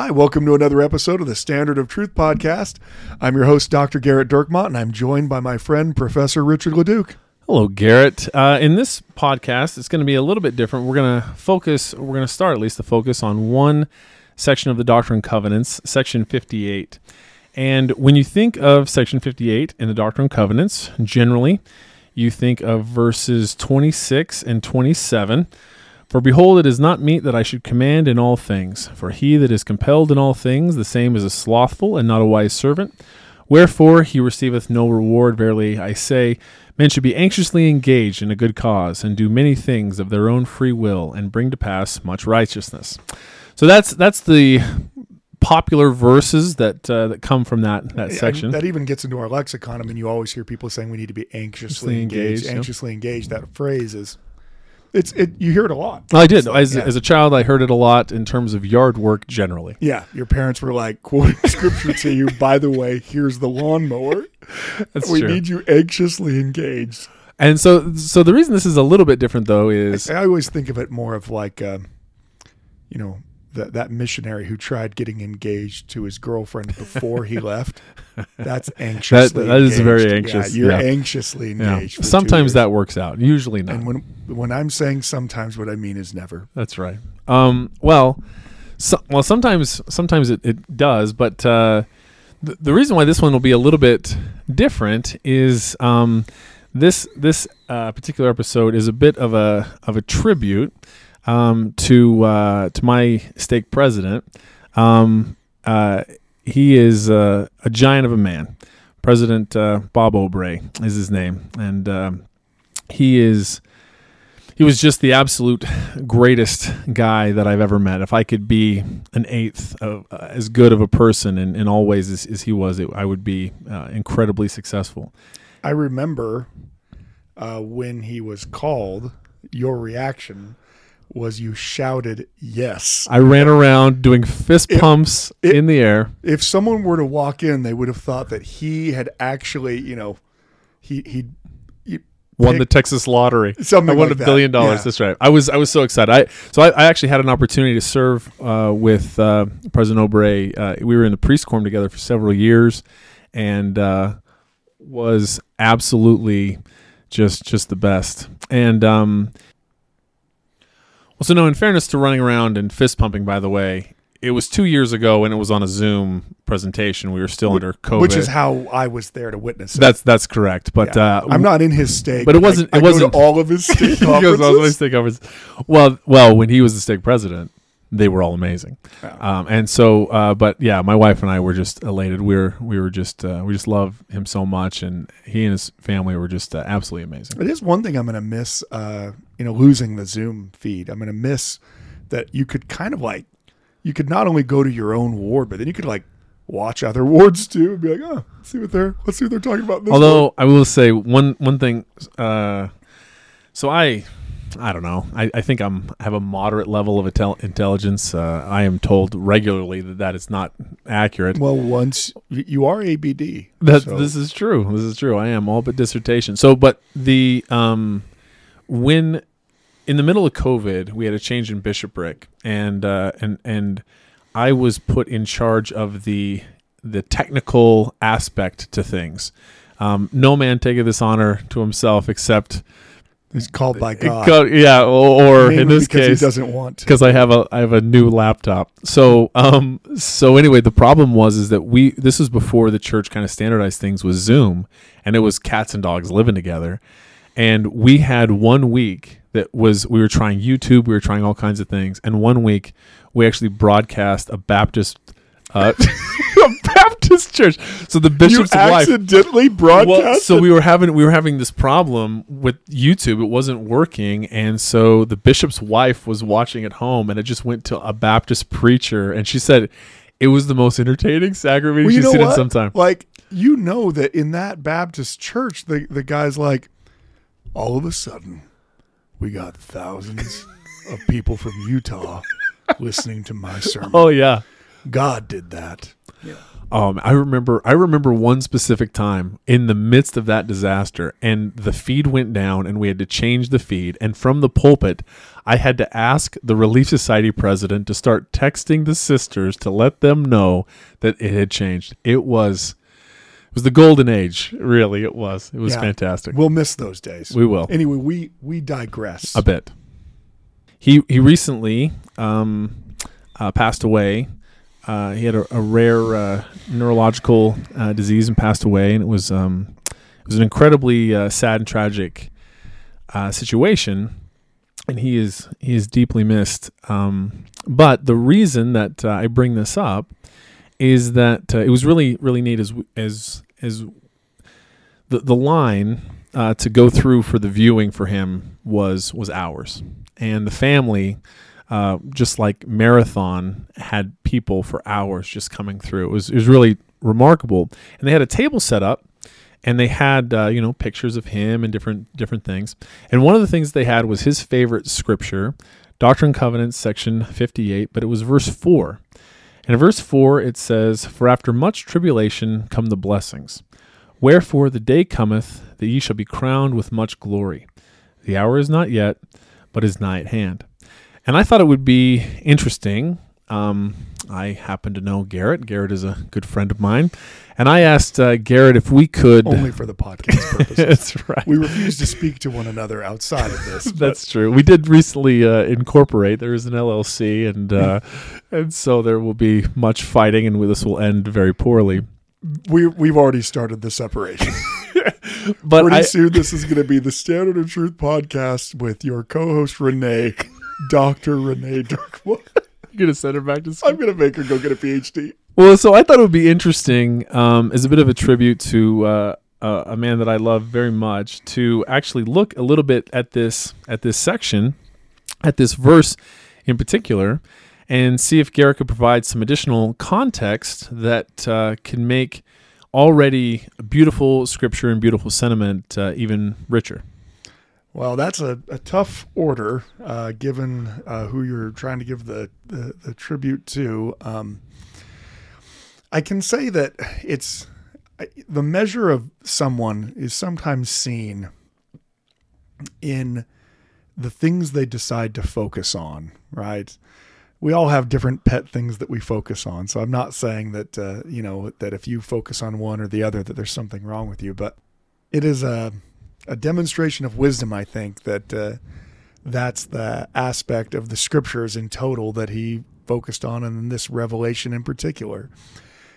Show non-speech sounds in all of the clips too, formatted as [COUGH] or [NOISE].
Hi, welcome to another episode of the Standard of Truth podcast. I'm your host, Dr. Gerrit Dirkmaat, and I'm joined by my friend, Professor Richard Leduc. Hello, Gerrit. Uh, in this podcast, it's going to be a little bit different. We're going to focus, we're going to start at least to focus on one section of the Doctrine and Covenants, section 58. And when you think of section 58 in the Doctrine and Covenants, generally, you think of verses 26 and 27. For behold, it is not meet that I should command in all things. For he that is compelled in all things, the same is a slothful and not a wise servant. Wherefore he receiveth no reward. Verily I say, men should be anxiously engaged in a good cause, and do many things of their own free will, and bring to pass much righteousness. So that's that's the popular verses that uh, that come from that that section. And that even gets into our lexicon. I mean, you always hear people saying we need to be anxiously engaged. engaged, yep. Anxiously engaged. That phrase is it's it. You hear it a lot. I did. As, yeah. as a child, I heard it a lot in terms of yard work generally. Yeah, your parents were like quoting scripture to you. By the way, here's the lawnmower. [LAUGHS] That's we true. need you anxiously engaged. And so, so the reason this is a little bit different, though, is I always think of it more of like, uh, you know, that that missionary who tried getting engaged to his girlfriend before he left. That's [LAUGHS] anxiously. that is very anxious, Yeah, you're yeah. anxiously yeah. engaged. two sometimes that works out. Usually not. And when when I'm saying sometimes, what I mean is never. That's right. Um, well, so, well, sometimes sometimes it, it does, but uh, the, the reason why this one will be a little bit different is um, this this uh, particular episode is a bit of a of a tribute um, to uh, to my stake president. Um, uh, he is uh, a giant of a man. President uh, Bob Obray is his name, and um, he is he was just the absolute greatest guy that I've ever met. If I could be an eighth of uh, as good of a person in, in all ways as, as he was, it, I would be uh, incredibly successful. I remember uh, when he was called. Your reaction was you shouted yes. I ran around doing fist It- pumps it- in the air. if someone were to walk in, they would have thought that he had actually, you know, he he, he Won the Texas lottery. something I won like a that. billion dollars. Yeah. That's right. I was I was so excited. I so I, I actually had an opportunity to serve uh, with uh, President Obray. Uh, we were in the priest corps together for several years, and uh, was absolutely just just the best. And um, well, so no. In fairness to running around and fist pumping, by the way, it was two years ago, and it was on a Zoom presentation. We were still under COVID, which is how I was there to witness it. that's that's correct. But Yeah. uh, I'm not in his stake, but it wasn't- I, it I wasn't- all of his [LAUGHS] stake He goes, "I was conferences. stake conference." Well, well, when he was the stake president, they were all amazing. Um, and so, uh, but yeah, my wife and I were just elated. We were, we were just, uh, we just love him so much, and he and his family were just uh, absolutely amazing. It is one thing I'm going to miss, uh, you know, losing the Zoom feed. I'm going to miss that you could kind of like, you could not only go to your own ward, but then you could like watch other [LAUGHS] wards too and be like, oh, let's see what they're, let's see what they're talking about. This Although ward." I will say one one thing, uh, so I. I don't know. I, I think I'm I have a moderate level of intel- intelligence. Uh, I am told regularly that that is not accurate. well, once you are ABD, That so- this is true. This is true. I am all but dissertation. So, but the um, when in the middle of COVID, we had a change in bishopric, and uh, and and I was put in charge of the the technical aspect to things. Um, no man taketh this honor to himself except he's called by God. God, yeah, or, or in this case, he doesn't want because I have a I have a new laptop. So um so anyway, the problem was is that we this was before the church kind of standardized things with Zoom, and it was cats and dogs living together, and we had one week that was we were trying YouTube, we were trying all kinds of things, and one week we actually broadcast a Baptist. Uh, [LAUGHS] [LAUGHS] Baptist this church. So the You bishop's wife. accidentally broadcast. Well, so we were having we were having this problem with YouTube. It wasn't working, and so the bishop's wife was watching at home, and it just went to a Baptist preacher, and she said it was the most entertaining sacrament Well, you she's seen in what? some time. Like you know that in that Baptist church, the the guy's like, all of a sudden, we got thousands of people from Utah listening to my [LAUGHS] sermon. Oh yeah. God did that. Um, I remember I remember one specific time in the midst of that disaster and the feed went down and we had to change the feed and from the pulpit I had to ask the Relief Society president to start texting the sisters to let them know that it had changed. It was it was the golden age, really it was. It was Yeah. fantastic. We'll miss those days. We will. Anyway, we we digress. A bit. He he recently um, uh, passed away. Uh, he had a, a rare uh, neurological uh, disease and passed away, and it was um, it was an incredibly uh, sad and tragic uh, situation. And he is he is deeply missed. Um, but the reason that uh, I bring this up is that it was really really neat as as as the the line to go through for the viewing for him was was hours, and the family, just like marathon, had people for hours just coming through. It was it was really remarkable, and they had a table set up, and they had uh, you know pictures of him and different different things, and one of the things they had was his favorite scripture, Doctrine and Covenants, section fifty eight, but it was verse four. And in verse 4, it says, For after much tribulation come the blessings. Wherefore the day cometh that ye shall be crowned with much glory. The hour is not yet, but is nigh at hand. And I thought it would be interesting. Um, I happen to know Gerrit. Gerrit is a good friend of mine. And I asked uh, Gerrit if we could. Only for the podcast [LAUGHS] purposes. That's right. we refuse to speak to one another outside of this. [LAUGHS] That's true. We did recently uh, incorporate. There is an LLC, and uh, [LAUGHS] and so there will be much fighting, and this will end very poorly. we we've already started the separation. But Pretty I, soon, this is going to be the Standard of Truth podcast with your co-host Renee, Doctor Renee Dirkmaat. I'm gonna send her back to school. I'm going to make her go get a PhD. Well, so I thought it would be interesting um, as a bit of a tribute to uh, uh, a man that I love very much to actually look a little bit at this at this section, at this verse in particular, and see if Gerrit could provide some additional context that uh, can make already beautiful scripture and beautiful sentiment uh, even richer. Well, that's a, a tough order, uh, given uh, who you're trying to give the, the, the tribute to. Um, I can say that it's the measure of someone is sometimes seen in the things they decide to focus on, right? We all have different pet things that we focus on. So I'm not saying that, uh, you know, that if you focus on one or the other, that there's something wrong with you, but it is a, a demonstration of wisdom, I think, that uh, that's the aspect of the scriptures in total that he focused on, and in this revelation in particular.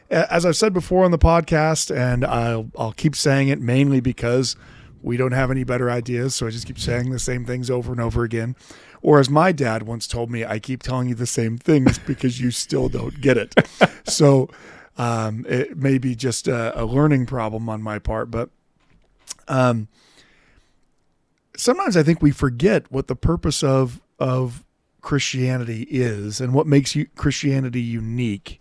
As I've said before on the podcast, and I'll, I'll keep saying it mainly because we don't have any better ideas, so I just keep saying the same things over and over again. Or as my dad once told me, I keep telling you the same things because you still don't get it. [LAUGHS] so um, it may be just a, a learning problem on my part, but um, sometimes I think we forget what the purpose of of Christianity is and what makes you Christianity unique.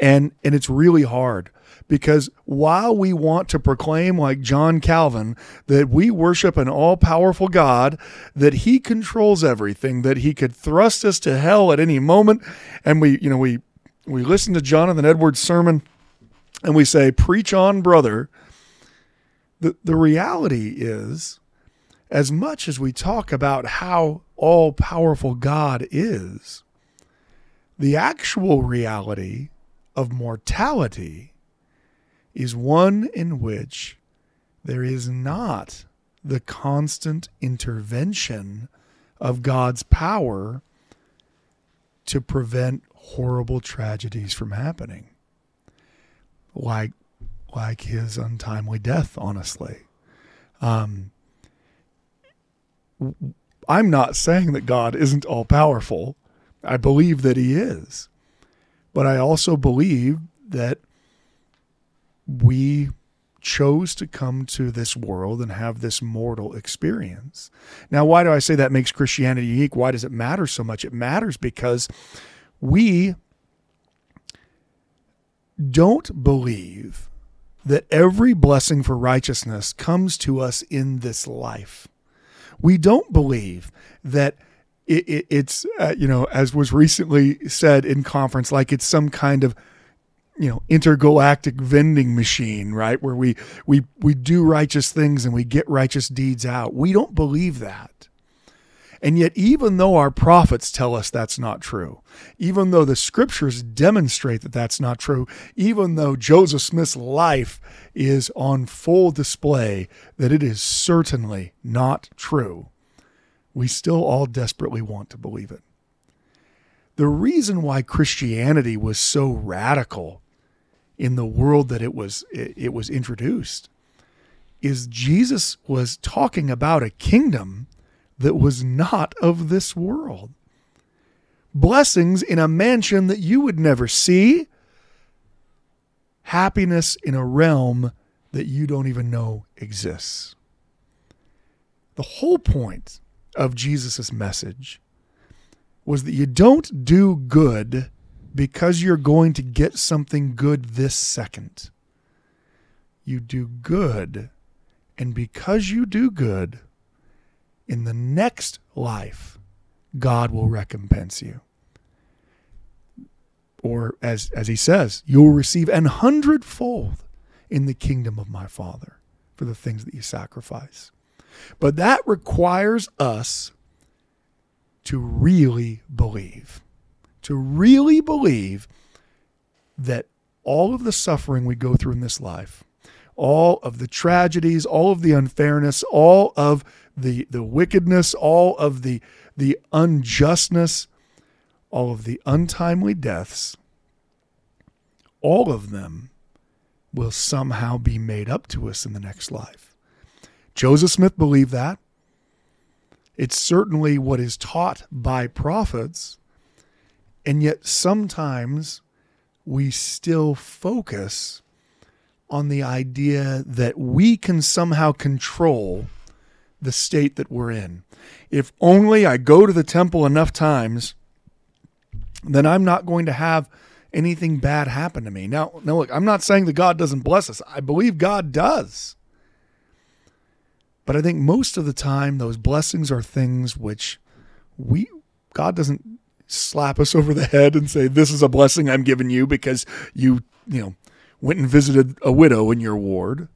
And and it's really hard because while we want to proclaim like John Calvin that we worship an all-powerful God, that he controls everything, that he could thrust us to hell at any moment, and we you know we we listen to Jonathan Edwards' sermon and we say preach on brother, the the reality is as much as we talk about how all powerful God is, the actual reality of mortality is one in which there is not the constant intervention of God's power to prevent horrible tragedies from happening. Like like his untimely death, honestly. Um, I'm not saying that God isn't all powerful. I believe that he is. But I also believe that we chose to come to this world and have this mortal experience. Now, why do I say that makes Christianity unique? Why does it matter so much? It matters because we don't believe that every blessing for righteousness comes to us in this life. We don't believe that it, it, it's, uh, you know, as was recently said in conference, like it's some kind of you know intergalactic vending machine right? Where we we we do righteous things and we get righteous deeds out. We don't believe that and yet even though our prophets tell us that's not true even though the scriptures demonstrate that that's not true even though joseph smith's life is on full display that it is certainly not true we still all desperately want to believe it. The reason why Christianity was so radical in the world that it was it, was introduced is Jesus was talking about a kingdom that was not of this world. Blessings in a mansion that you would never see, happiness in a realm that you don't even know exists. The whole point of Jesus' message was that you don't do good because you're going to get something good this second. You do good, and because you do good, in the next life, God will recompense you. Or as, as he says, you will receive an hundredfold in the kingdom of my Father for the things that you sacrifice. But that requires us to really believe to really believe that all of the suffering we go through in this life, all of the tragedies, all of the unfairness, all of the, the wickedness, all of the, the unjustness, all of the untimely deaths, all of them will somehow be made up to us in the next life. Joseph Smith believed that. It's certainly what is taught by prophets. And yet sometimes we still focus on the idea that we can somehow control the state that we're in. If only I go to the temple enough times, then I'm not going to have anything bad happen to me. Now, now look, I'm not saying that God doesn't bless us. I believe God does. But I think most of the time those blessings are things which we God doesn't slap us over the head and say, This is a blessing I'm giving you because you, you know, went and visited a widow in your ward.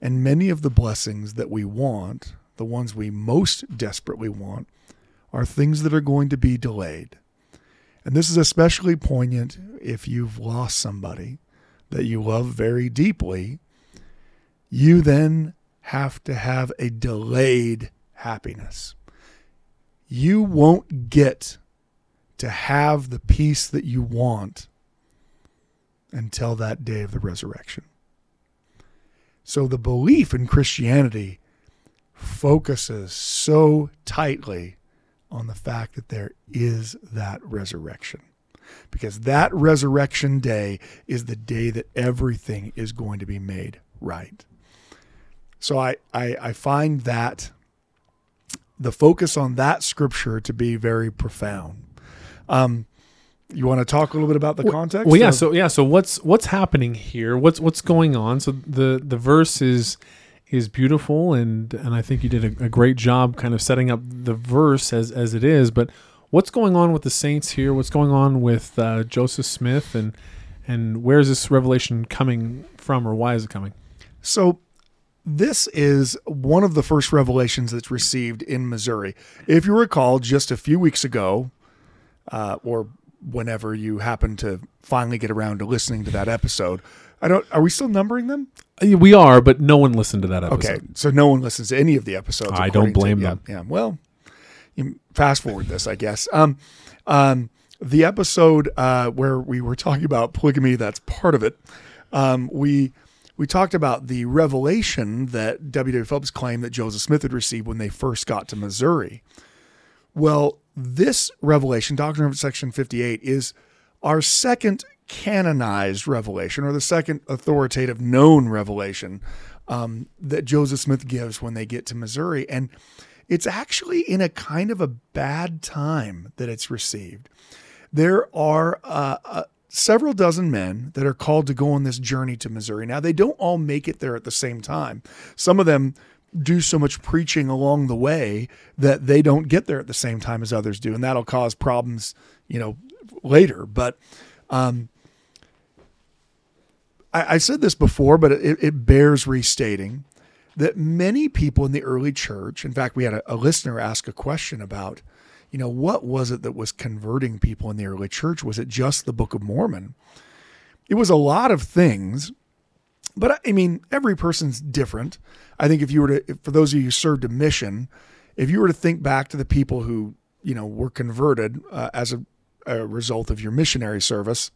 And many of the blessings that we want, the ones we most desperately want, are things that are going to be delayed. And this is especially poignant if you've lost somebody that you love very deeply. You then have to have a delayed happiness you won't get to have the peace that you want until that day of the resurrection. So the belief in Christianity focuses so tightly on the fact that there is that resurrection. Because that resurrection day is the day that everything is going to be made right. So I, I, I find that the focus on that scripture to be very profound. Um, you want to talk a little bit about the context? Well, yeah. Of- so yeah. So what's what's happening here? What's what's going on? So the the verse is is beautiful, and and I think you did a, a great job kind of setting up the verse as as it is. But what's going on with the saints here? What's going on with uh, Joseph Smith, and and where is this revelation coming from, or why is it coming? So this is one of the first revelations that's received in Missouri. If you recall, just a few weeks ago, uh, or whenever you happen to finally get around to listening to that episode, I don't. Are we still numbering them? Uh, we are, but no one listened to that episode. Okay, so no one listens to any of the episodes. I don't blame to, them. Yeah, yeah. Well, you fast forward this, I guess. Um, um, the episode uh, where we were talking about polygamy, that's part of it. Um, we we talked about the revelation that W.W. Phelps claimed that Joseph Smith had received when they first got to Missouri. Well, this revelation, Doctrine of Section 58, is our second canonized revelation or the second authoritative known revelation um, that Joseph Smith gives when they get to Missouri. And it's actually in a kind of a bad time that it's received. There are uh, uh, several dozen men that are called to go on this journey to Missouri. Now, they don't all make it there at the same time. Some of them do so much preaching along the way that they don't get there at the same time as others do, and that'll cause problems, you know, later. But um, I, I said this before, but it, it bears restating that many people in the early church, in fact, we had a, a, listener ask a question about, you know, what was it that was converting people in the early church? Was it just the Book of Mormon? It was a lot of things, but I mean, every person's different. I think if you were to, for those of you who served a mission, if you were to think back to the people who, you know, were converted uh, as a, a result of your missionary service,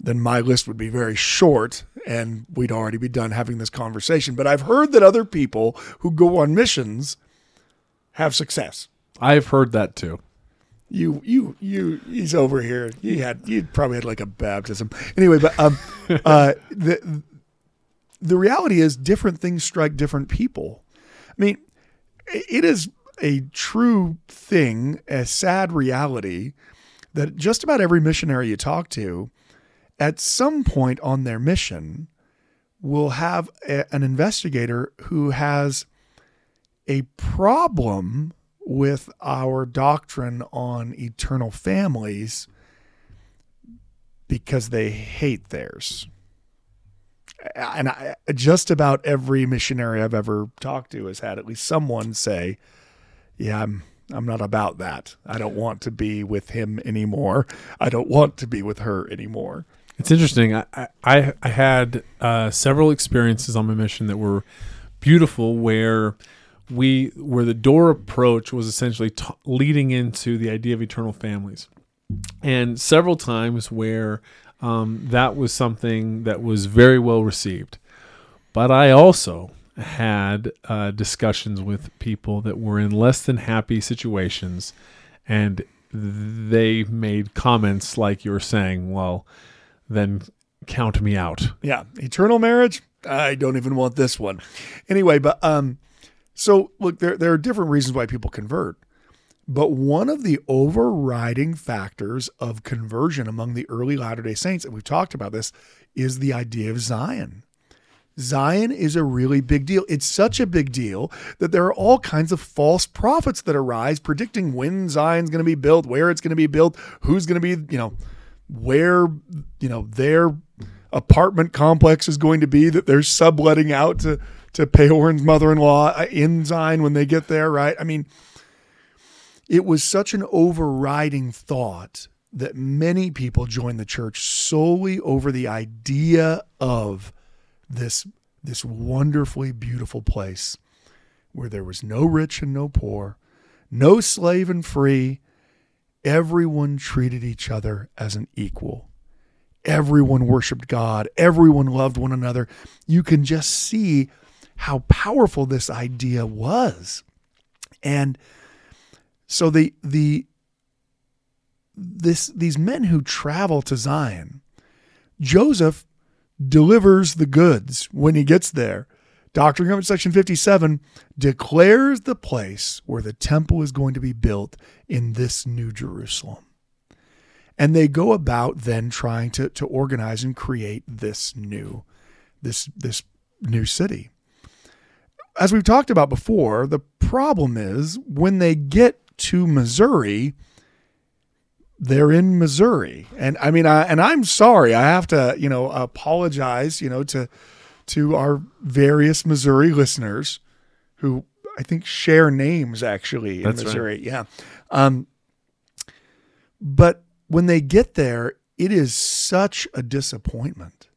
then my list would be very short and we'd already be done having this conversation. But I've heard that other people who go on missions have success. I've heard that too. You, you, you. He's over here. He had, you probably had like a baptism. Anyway, but um, [LAUGHS] uh, the the reality is, different things strike different people. I mean, it is a true thing, a sad reality that just about every missionary you talk to at some point on their mission will have a, an investigator who has a problem with our doctrine on eternal families because they hate theirs. And I, just about every missionary I've ever talked to has had at least someone say, "Yeah, I'm I'm not about that. I don't want to be with him anymore. I don't want to be with her anymore." It's interesting. I I, I had uh, several experiences on my mission that were beautiful, where we where the door approach was essentially t- leading into the idea of eternal families, and several times where um, that was something that was very well received. But I also had uh, discussions with people that were in less than happy situations, and they made comments like you were saying, well then count me out. Yeah, eternal marriage. I don't even want this one. Anyway, but um, so look, there there are different reasons why people convert, but one of the overriding factors of conversion among the early Latter Day Saints, and we've talked about this, is the idea of Zion. Zion is a really big deal. It's such a big deal that there are all kinds of false prophets that arise predicting when Zion's going to be built, where it's going to be built, who's going to be, you know, where you know their apartment complex is going to be that they're subletting out to to Peorn's mother-in-law uh, in Zion when they get there, right? I mean, it was such an overriding thought that many people joined the church solely over the idea of this this wonderfully beautiful place where there was no rich and no poor, no slave and free, everyone treated each other as an equal. Everyone worshiped God. Everyone loved one another. You can just see how powerful this idea was. And so the the this these men who travel to Zion, Joseph delivers the goods when he gets there. Doctrine Covenants section 57 declares the place where the temple is going to be built in this new Jerusalem. And they go about then trying to, to organize and create this new, this, this new city. As we've talked about before, the problem is when they get to Missouri, they're in Missouri. And I mean, I, and I'm sorry, I have to, you know, apologize, you know, to, to our various Missouri listeners who I think share names actually in That's Missouri. Right. Yeah. Um, but when they get there, it is such a disappointment.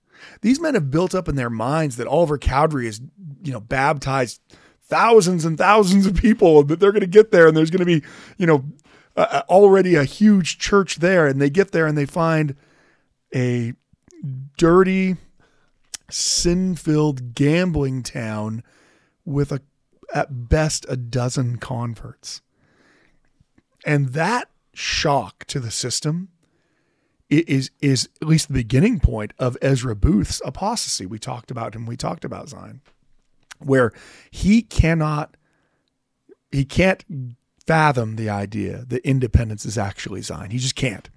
These men have built up in their minds that Oliver Cowdery is, you know, baptized thousands and thousands of people, that they're going to get there and there's going to be, you know, uh, already a huge church there. And they get there and they find a dirty, sin filled gambling town with a at best a dozen converts. And that shock to the system is is at least the beginning point of Ezra Booth's apostasy. We talked about him. We talked about Zion, where he cannot he can't fathom the idea that independence is actually Zion. He just can't.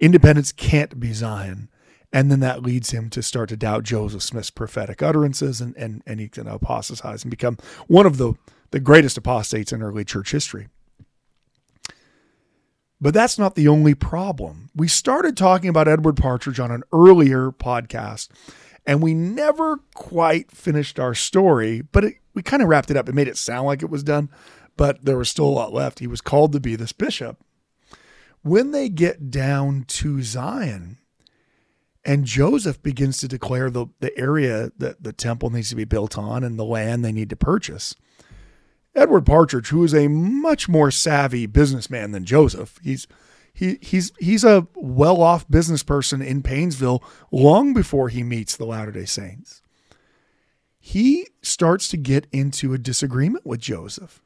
Independence can't be Zion. And then that leads him to start to doubt Joseph Smith's prophetic utterances and, and, and he can apostatize and become one of the, the greatest apostates in early church history. But that's not the only problem. We started talking about Edward Partridge on an earlier podcast, and we never quite finished our story, but it, we kind of wrapped it up. It made it sound like it was done, but there was still a lot left. He was called to be this bishop. When they get down to Zion, and Joseph begins to declare the, the area that the temple needs to be built on and the land they need to purchase. Edward Partridge, who is a much more savvy businessman than Joseph, he's he he's he's a well-off business person in Painesville long before he meets the Latter-day Saints. He starts to get into a disagreement with Joseph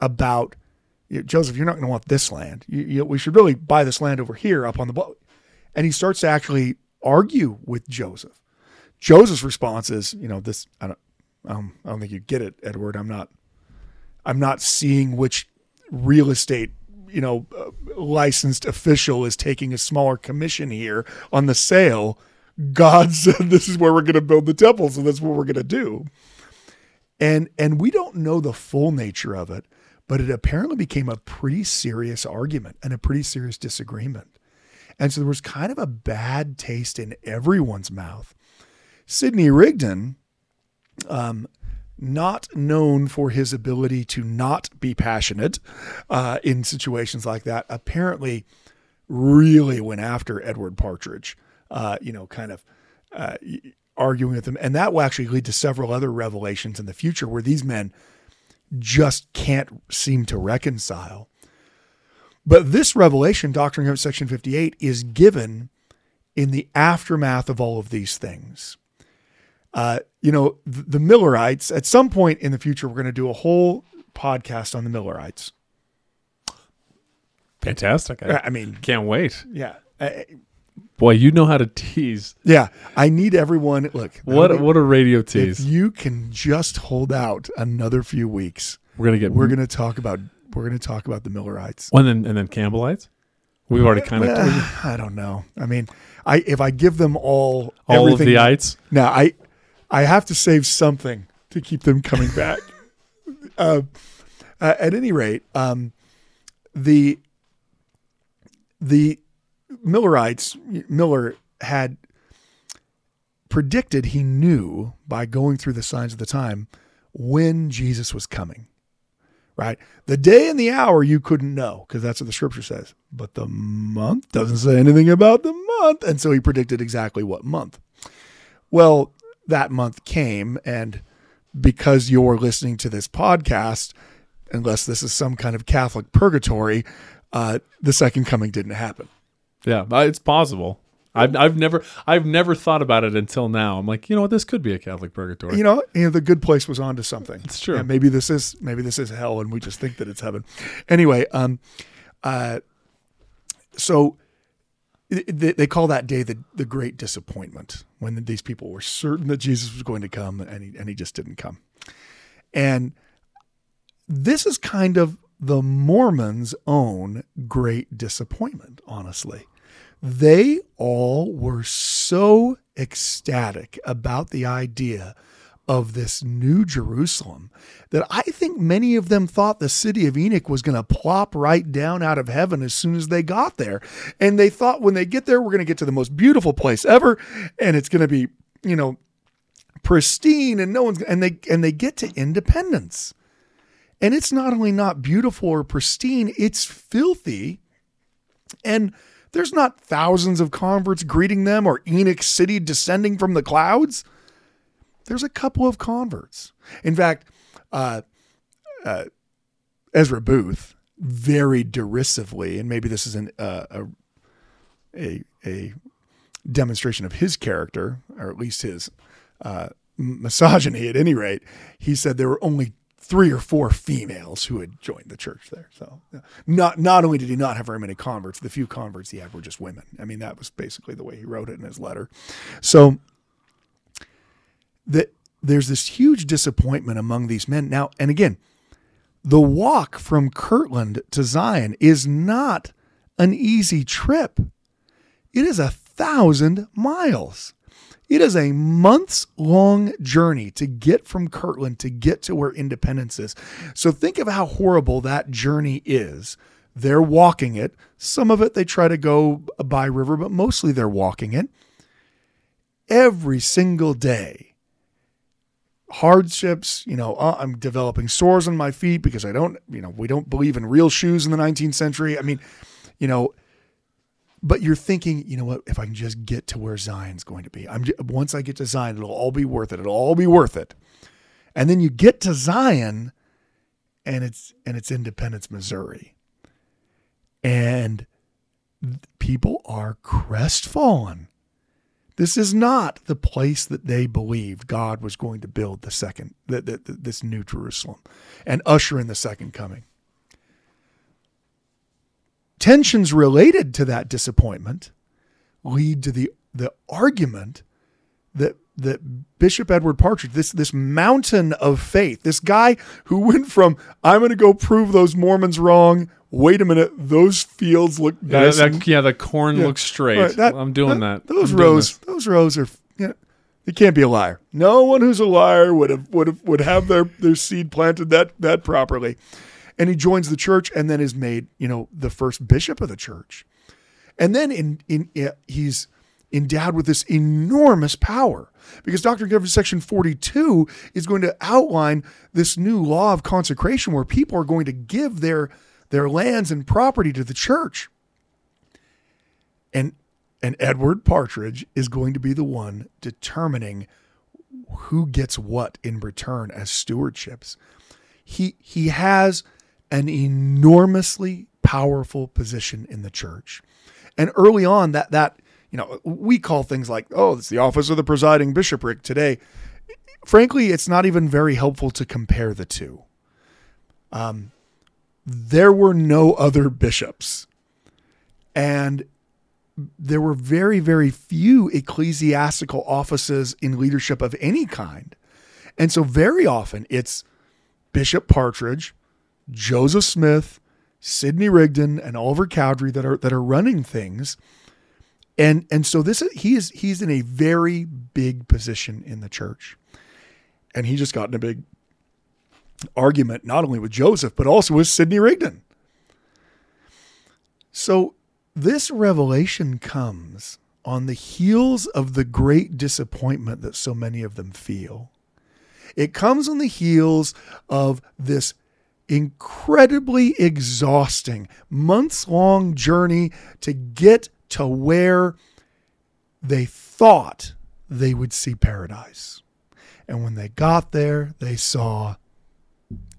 about Joseph, you're not going to want this land. You, you, we should really buy this land over here up on the boat. And he starts to actually argue with Joseph. Joseph's response is, you know, this I don't um, I don't think you get it, Edward. I'm not I'm not seeing which real estate, you know, uh, licensed official is taking a smaller commission here on the sale. God [LAUGHS] said this is where we're going to build the temple, so that's what we're going to do. And and we don't know the full nature of it, but it apparently became a pretty serious argument and a pretty serious disagreement. And so there was kind of a bad taste in everyone's mouth. Sidney Rigdon, um, not known for his ability to not be passionate uh, in situations like that, apparently really went after Edward Partridge, uh, you know, kind of uh, arguing with him. And that will actually lead to several other revelations in the future where these men just can't seem to reconcile. But this revelation, Doctrine and Covenants, Section 58, is given in the aftermath of all of these things. Uh, you know, the, the Millerites, at some point in the future, we're going to do a whole podcast on the Millerites. Fantastic. I, I mean, can't wait. yeah. I- Boy, you know how to tease. yeah. I need everyone. Look, What what a radio if tease. you can just hold out another few weeks, We're gonna get we're going to talk about we're going to talk about the Millerites. and then and then Campbellites. We've already kind of Well, I don't know. I mean, I if I give them all all of everything, the ites. now I I have to save something to keep them coming back. [LAUGHS] uh, uh, at any rate, um, the the Millerites Miller had predicted he knew by going through the signs of the time when Jesus was coming. Right? The day and the hour you couldn't know because that's what the scripture says. But the month doesn't say anything about the month. And so he predicted exactly what month. Well, that month came, and because you're listening to this podcast, unless this is some kind of Catholic purgatory, uh, the second coming didn't happen. Yeah, uh, it's possible. I've I've never I've never thought about it until now. I'm like, you know what, this could be a Catholic purgatory. You know, you know, the good place was onto something. It's true. Yeah, maybe this is maybe this is hell, and we just think that it's heaven. Anyway, um, uh, so they, call that day the the great disappointment when these people were certain that Jesus was going to come, and he and he just didn't come. And this is kind of the Mormons' own great disappointment, honestly. They all were so ecstatic about the idea of this new Jerusalem that I think many of them thought the city of Enoch was going to plop right down out of heaven as soon as they got there. And they thought when they get there, we're going to get to the most beautiful place ever. And it's going to be, you know, pristine and no one's, and they, and they get to independence. And it's not only not beautiful or pristine, it's filthy. And there's not thousands of converts greeting them or Enoch City descending from the clouds. There's a couple of converts. In fact, uh, uh, Ezra Booth very derisively, and maybe this is an, uh, a, a a demonstration of his character, or at least his uh, misogyny. At any rate, he said there were only three or four females who had joined the church there. So not not only did he not have very many converts, the few converts he had were just women. I mean, that was basically the way he wrote it in his letter. So that there's this huge disappointment among these men now. And again, the walk from Kirtland to Zion is not an easy trip. It is a thousand miles. It is a months long journey to get from Kirtland to get to where Independence is. So think of how horrible that journey is. They're walking it. Some of it they try to go by river, but mostly they're walking it. Every single day, hardships, you know, uh, I'm developing sores on my feet because I don't, you know, we don't believe in real shoes in the 19th century. I mean, you know, but you're thinking, you know what? If I can just get to where Zion's going to be, I'm just, once I get to Zion, it'll all be worth it. It'll all be worth it. And then you get to Zion, and it's and it's Independence, Missouri, and people are crestfallen. This is not the place that they believed God was going to build the second, the, the, the, this new Jerusalem, and usher in the second coming. Tensions related to that disappointment lead to the the argument that that Bishop Edward Partridge, this this mountain of faith, this guy who went from I'm going to go prove those Mormons wrong. Wait a minute, those fields look nice. Yeah, that, yeah the corn yeah, looks straight. Right, that, I'm doing that. that. Those I'm rows, those rows are. You know, they can't be a liar. No one who's a liar would have would have would have their their seed planted that that properly and he joins the church and then is made, you know, the first bishop of the church. And then in, in, in he's endowed with this enormous power because Dr. Gifford section 42 is going to outline this new law of consecration where people are going to give their their lands and property to the church. And and Edward Partridge is going to be the one determining who gets what in return as stewardships. He he has an enormously powerful position in the church. And early on, that that you know we call things like oh it's the office of the presiding bishopric today. Frankly, it's not even very helpful to compare the two. Um, there were no other bishops, and there were very very few ecclesiastical offices in leadership of any kind, and so very often it's Bishop Partridge Joseph Smith, Sidney Rigdon, and Oliver Cowdery that are that are running things. And and so this is he is he's in a very big position in the church. And he just got in a big argument not only with Joseph, but also with Sidney Rigdon. So this revelation comes on the heels of the great disappointment that so many of them feel. It comes on the heels of this incredibly exhausting, months long journey to get to where they thought they would see paradise. And when they got there, they saw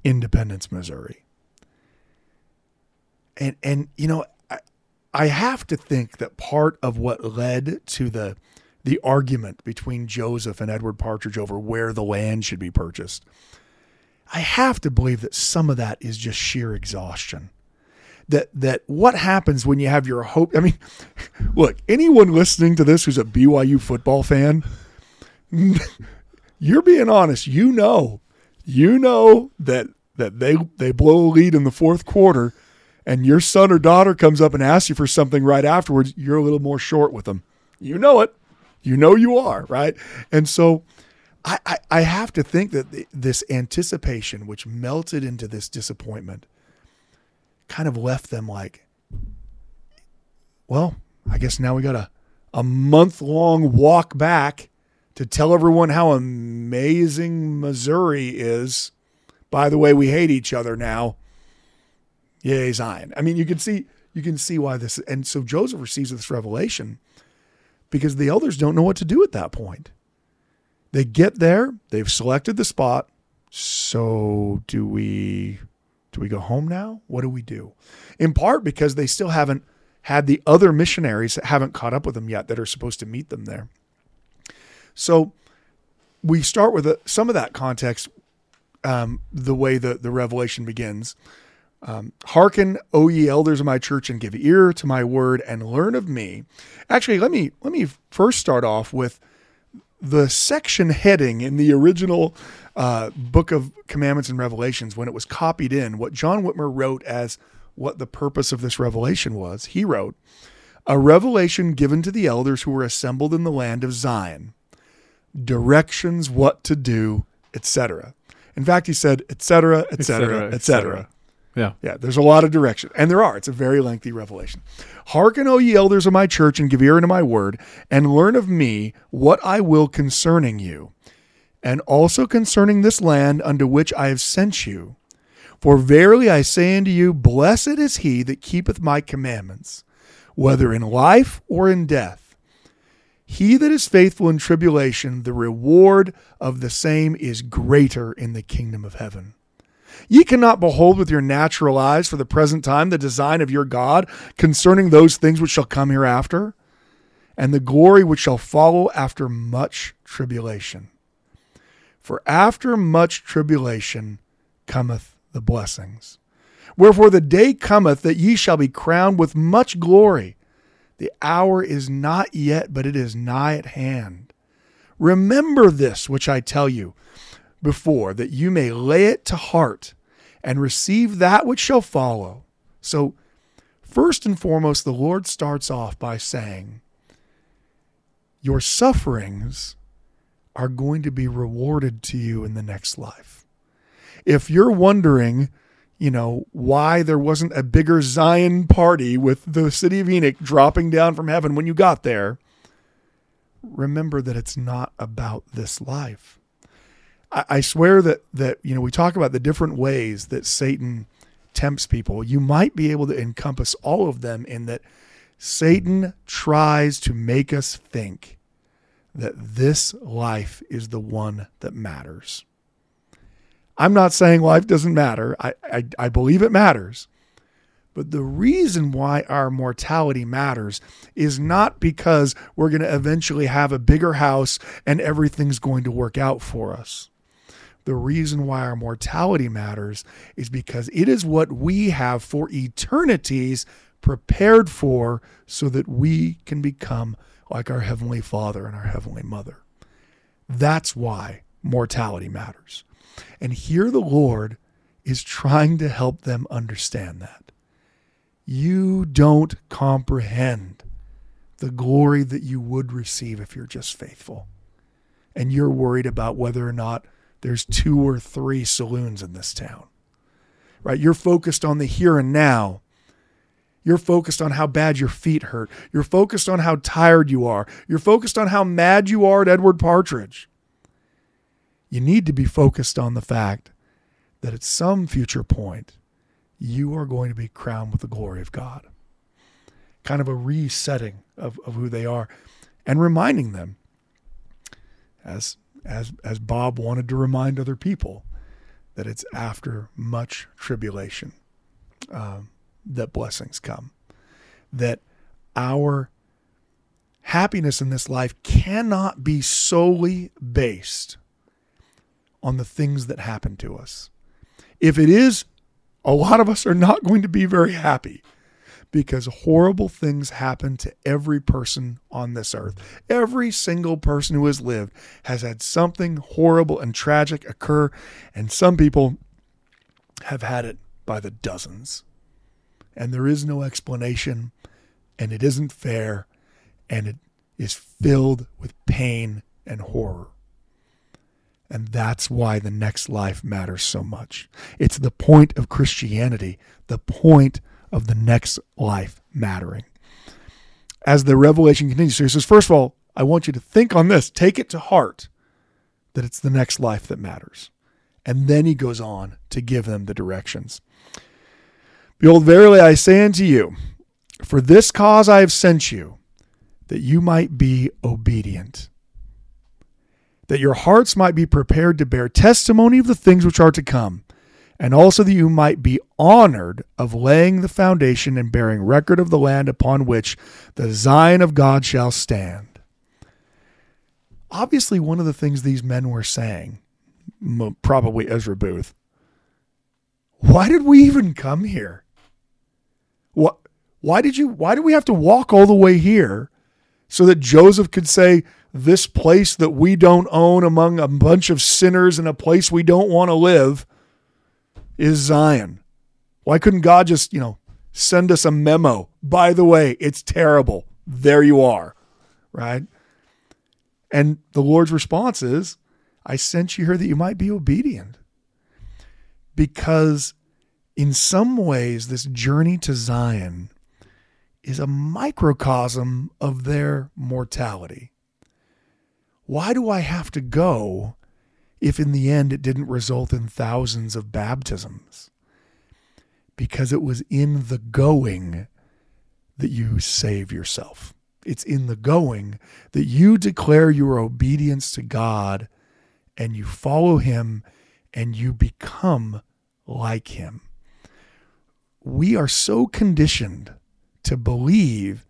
Independence, Missouri. And and you know, I, I have to think that part of what led to the the argument between Joseph and Edward Partridge over where the land should be purchased I have to believe that some of that is just sheer exhaustion. That that what happens when you have your hope? I mean, [LAUGHS] look, anyone listening to this who's a BYU football fan, [LAUGHS] you're being honest. You know, you know that that they they blow a lead in the fourth quarter, and your son or daughter comes up and asks you for something right afterwards. You're a little more short with them. You know it. You know you are right, and so I, I, have to think that this anticipation, which melted into this disappointment, kind of left them like, well, I guess now we got a, a month long walk back to tell everyone how amazing Missouri is. By the way, we hate each other now. Yay, Zion. I mean, you can see you can see why this and so Joseph receives this revelation because the elders don't know what to do at that point. They get there, they've selected the spot. So do we do we go home now? What do we do? In part because they still haven't had the other missionaries that haven't caught up with them yet that are supposed to meet them there. So we start with a, some of that context. um, the way the, the revelation begins. Um, Hearken, O ye elders of my church, and give ear to my word, and learn of me. Actually, let me let me first start off with the section heading in the original uh, Book of Commandments and Revelations when it was copied in. What John Whitmer wrote as what the purpose of this revelation was. He wrote, "A revelation given to the elders who were assembled in the land of Zion, directions what to do, etc." In fact, he said, etc., etc., etc. Yeah. Yeah, there's a lot of direction. And there are. It's a very lengthy revelation. Hearken, O ye elders of my church, and give ear unto my word, and learn of me what I will concerning you, and also concerning this land unto which I have sent you. For verily I say unto you, blessed is he that keepeth my commandments, whether in life or in death. He that is faithful in tribulation, the reward of the same is greater in the kingdom of heaven. Ye cannot behold with your natural eyes for the present time the design of your God concerning those things which shall come hereafter, and the glory which shall follow after much tribulation. For after much tribulation cometh the blessings. Wherefore the day cometh that ye shall be crowned with much glory. The hour is not yet, but it is nigh at hand. Remember this which I tell you before, that you may lay it to heart and receive that which shall follow. So, first and foremost, the Lord starts off by saying, Your sufferings are going to be rewarded to you in the next life. If you're wondering, you know, why there wasn't a bigger Zion party with the city of Enoch dropping down from heaven when you got there, remember that it's not about this life. I, I swear that that you know we talk about the different ways that Satan tempts people. You might be able to encompass all of them in that Satan tries to make us think that this life is the one that matters. I'm not saying life doesn't matter. I, I, I, believe it matters. But the reason why our mortality matters is not because we're going to eventually have a bigger house and everything's going to work out for us. The reason why our mortality matters is because it is what we have for eternities prepared for so that we can become like our Heavenly Father and our Heavenly Mother. That's why mortality matters. And here the Lord is trying to help them understand that. You don't comprehend the glory that you would receive if you're just faithful. And you're worried about whether or not there's two or three saloons in this town. Right? You're focused on the here and now. You're focused on how bad your feet hurt. You're focused on how tired you are. You're focused on how mad you are at Edward Partridge. You need to be focused on the fact that at some future point, you are going to be crowned with the glory of God. Kind of a resetting of, of who they are and reminding them, as as as Bob wanted to remind other people that it's after much tribulation um, that blessings come. That our happiness in this life cannot be solely based on the things that happen to us. If it is, a lot of us are not going to be very happy because horrible things happen to every person on this earth. Every single person who has lived has had something horrible and tragic occur, and some people have had it by the dozens. And there is no explanation, and it isn't fair, and it is filled with pain and horror. And that's why the next life matters so much. It's the point of Christianity, the point of the next life mattering. As the revelation continues, so he says, first of all, I want you to think on this, take it to heart that it's the next life that matters. And then he goes on to give them the directions. Behold, verily I say unto you, for this cause I have sent you, that you might be obedient, that your hearts might be prepared to bear testimony of the things which are to come and also that you might be honored of laying the foundation and bearing record of the land upon which the Zion of God shall stand. Obviously, one of the things these men were saying, probably Ezra Booth, why did we even come here? What? Why did you? Why did we have to walk all the way here so that Joseph could say, "This place that we don't own among a bunch of sinners in a place we don't want to live is Zion"? Why couldn't God just, you know, send us a memo? By the way, it's terrible. There you are, right? And the Lord's response is, I sent you here that you might be obedient. Because in some ways, this journey to Zion is a microcosm of their mortality. Why do I have to go if in the end it didn't result in thousands of baptisms? Because it was in the going that you save yourself. It's in the going that you declare your obedience to God and you follow Him and you become like Him. We are so conditioned to believe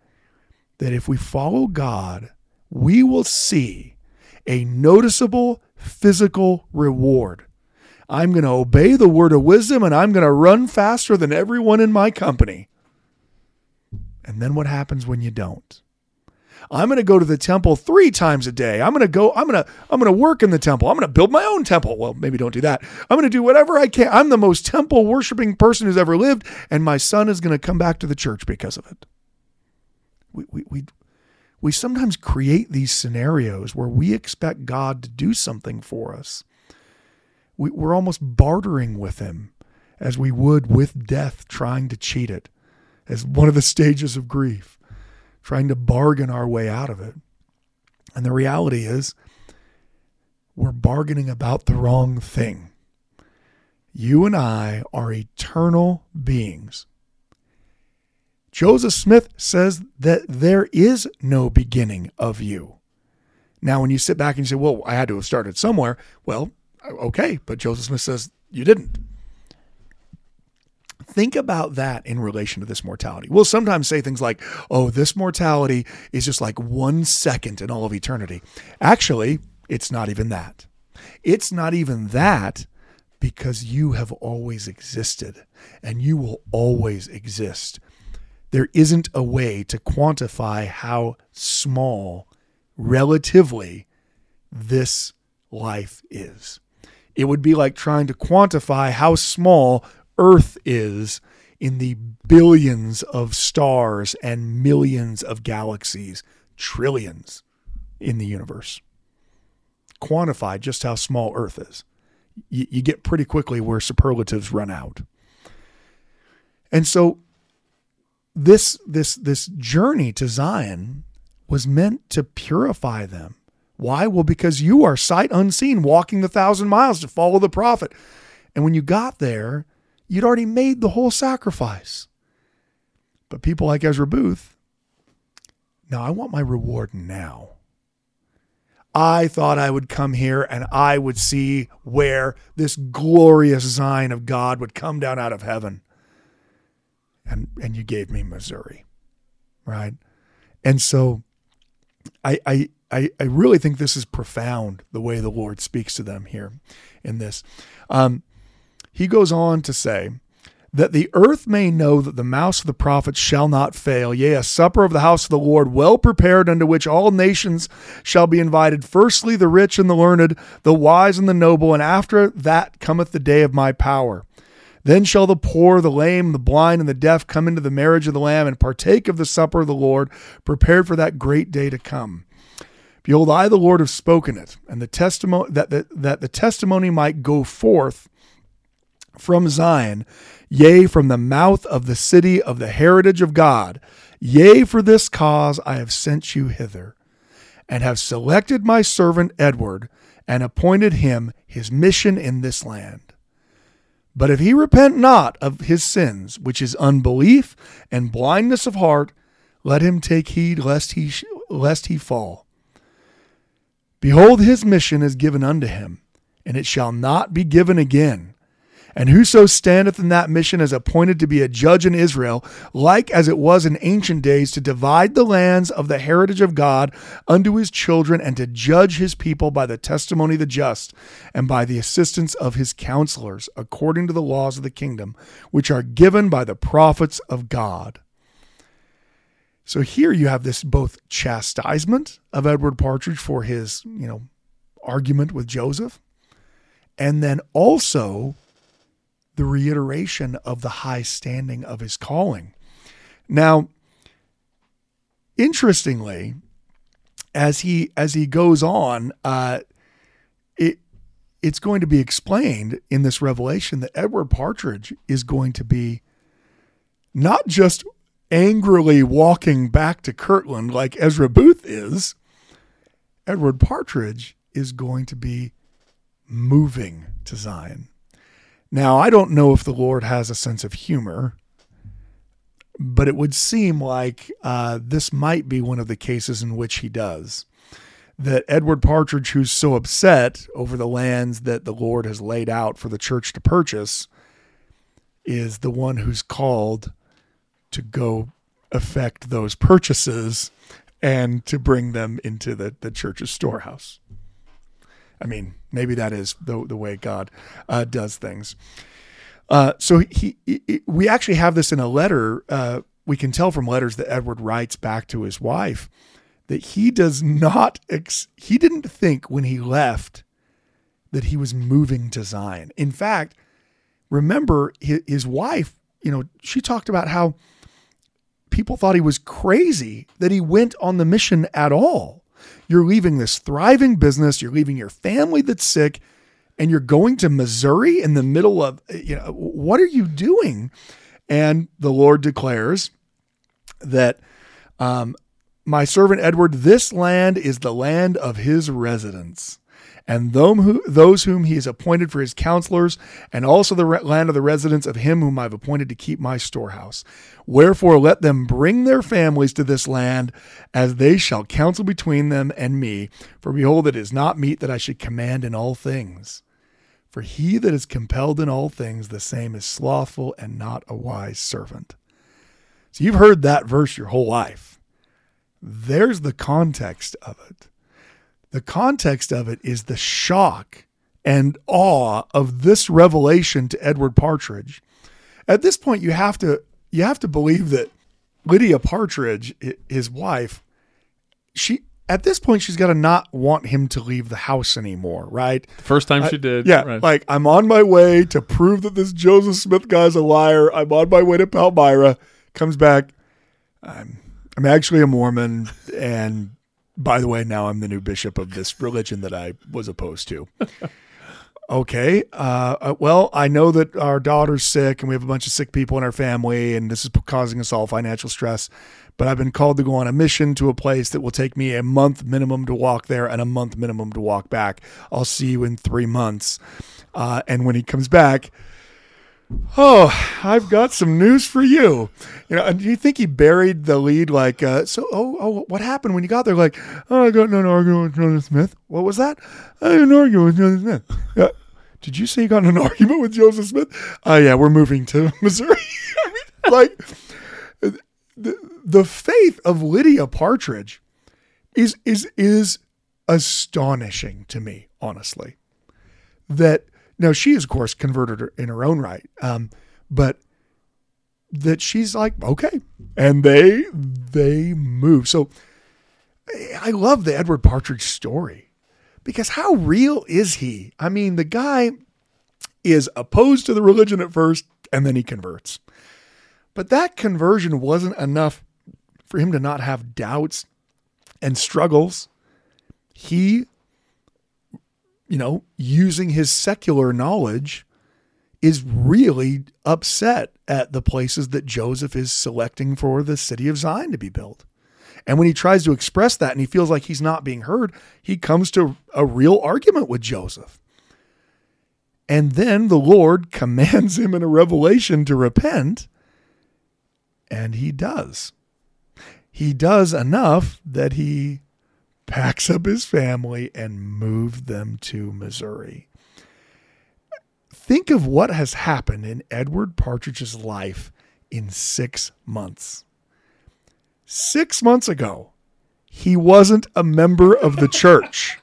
that if we follow God, we will see a noticeable physical reward. I'm going to obey the word of wisdom and I'm going to run faster than everyone in my company. And then what happens when you don't? I'm going to go to the temple 3 times a day. I'm going to go I'm going to I'm going to work in the temple. I'm going to build my own temple. Well, maybe don't do that. I'm going to do whatever I can. I'm the most temple worshiping person who's ever lived and my son is going to come back to the church because of it. We we we we sometimes create these scenarios where we expect God to do something for us. We, we're almost bartering with Him as we would with death, trying to cheat it as one of the [LAUGHS] stages of grief, trying to bargain our way out of it. And the reality is, we're bargaining about the wrong thing. You and I are eternal beings. Joseph Smith says that there is no beginning of you. Now, when you sit back and you say, well, I had to have started somewhere, well, okay, but Joseph Smith says you didn't. Think about that in relation to this mortality. We'll sometimes say things like, oh, this mortality is just like one second in all of eternity. Actually, it's not even that. It's not even that because you have always existed and you will always exist. There isn't a way to quantify how small, relatively, this life is. It would be like trying to quantify how small Earth is in the billions of stars and millions of galaxies, trillions in the universe. Quantify just how small Earth is. You, you get pretty quickly where superlatives run out. And so this this this journey to Zion was meant to purify them. Why? Well, because you are sight unseen walking the thousand miles to follow the prophet. And when you got there, You'd already made the whole sacrifice. But people like Ezra Booth, now I want my reward now. I thought I would come here and I would see where this glorious Zion of God would come down out of heaven. And and you gave me Missouri. Right? And so I I I, I really think this is profound the way the Lord speaks to them here in this. Um, he goes on to say, that the earth may know that the mouth of the prophets shall not fail, yea, a supper of the house of the Lord, well prepared, unto which all nations shall be invited. Firstly, the rich and the learned, the wise and the noble, and after that cometh the day of my power. Then shall the poor, the lame, the blind, and the deaf come into the marriage of the Lamb and partake of the supper of the Lord, prepared for that great day to come. Behold, I, the Lord, have spoken it, and the testimony that the, that the testimony might go forth from Zion, yea, from the mouth of the city of the heritage of God. Yea, for this cause I have sent you hither, and have selected my servant Edward, and appointed him his mission in this land. But if he repent not of his sins, which is unbelief and blindness of heart, let him take heed lest he lest he fall. Behold, his mission is given unto him, and it shall not be given again And whoso standeth in that mission is appointed to be a judge in Israel, like as it was in ancient days, to divide the lands of the heritage of God unto his children, and to judge his people by the testimony of the just, and by the assistance of his counselors, according to the laws of the kingdom, which are given by the prophets of God. So here you have this both chastisement of Edward Partridge for his, you know, argument with Joseph, and then also the reiteration of the high standing of his calling. Now, interestingly, as he as he goes on, uh, it it's going to be explained in this revelation that Edward Partridge is going to be not just angrily walking back to Kirtland like Ezra Booth is. Edward Partridge is going to be moving to Zion. Now, I don't know if the Lord has a sense of humor, but it would seem like uh, this might be one of the cases in which he does. That Edward Partridge, who's so upset over the lands that the Lord has laid out for the church to purchase, is the one who's called to go affect those purchases and to bring them into the, the church's storehouse. I mean, maybe that is the, the way God uh, does things. Uh, so he, he, we actually have this in a letter. Uh, we can tell from letters that Edward writes back to his wife that he does not, ex- he didn't think when he left that he was moving to Zion. In fact, remember his, his wife, you know, she talked about how people thought he was crazy that he went on the mission at all. You're leaving this thriving business, you're leaving your family that's sick, and you're going to Missouri in the middle of, you know, what are you doing? And the Lord declares that um, my servant Edward, this land is the land of his residence and those whom he has appointed for his counselors, and also the land of the residence of him whom I have appointed to keep my storehouse. Wherefore let them bring their families to this land, as they shall counsel between them and me. For behold, it is not meet that I should command in all things. For he that is compelled in all things, the same is slothful and not a wise servant. So you've heard that verse your whole life. There's the context of it. The context of it is the shock and awe of this revelation to Edward Partridge. At this point, you have to you have to believe that Lydia Partridge, his wife, she at this point she's got to not want him to leave the house anymore, right? The First time she did, yeah. right. Like I'm on my way to prove that this Joseph Smith guy's a liar. I'm on my way to Palmyra. Comes back. I'm I'm actually a Mormon, and by the way, now I'm the new bishop of this religion that I was opposed to. [LAUGHS] okay. Uh, uh, well, I know that our daughter's sick and we have a bunch of sick people in our family, and this is causing us all financial stress. But I've been called to go on a mission to a place that will take me a month minimum to walk there and a month minimum to walk back. I'll see you in three months. Uh, and when he comes back, Oh, I've got some news for you. You know, and do you think he buried the lead like, uh, so, oh, oh, what happened when you got there? Like, oh, I got in an argument with Joseph Smith. What was that? I had an argument with Joseph Smith. Uh, did you say you got in an [LAUGHS] argument with Joseph Smith? Oh, uh, yeah, we're moving to [LAUGHS] Missouri. [LAUGHS] I mean, like, the, the faith of Lydia Partridge is, is, is astonishing to me, honestly. That now she is, of course, converted in her own right, um, but that she's like okay, and they they move. So I love the Edward Partridge story because how real is he? I mean, the guy is opposed to the religion at first, and then he converts. But that conversion wasn't enough for him to not have doubts and struggles. He you know, using his secular knowledge, is really upset at the places that Joseph is selecting for the city of Zion to be built. And when he tries to express that and he feels like he's not being heard, he comes to a real argument with Joseph. And then the Lord [LAUGHS] commands him in a revelation to repent, and he does. He does enough that he packs up his family and moved them to Missouri. think of what has happened in Edward Partridge's life in six months. Six months ago, he wasn't a member of the church.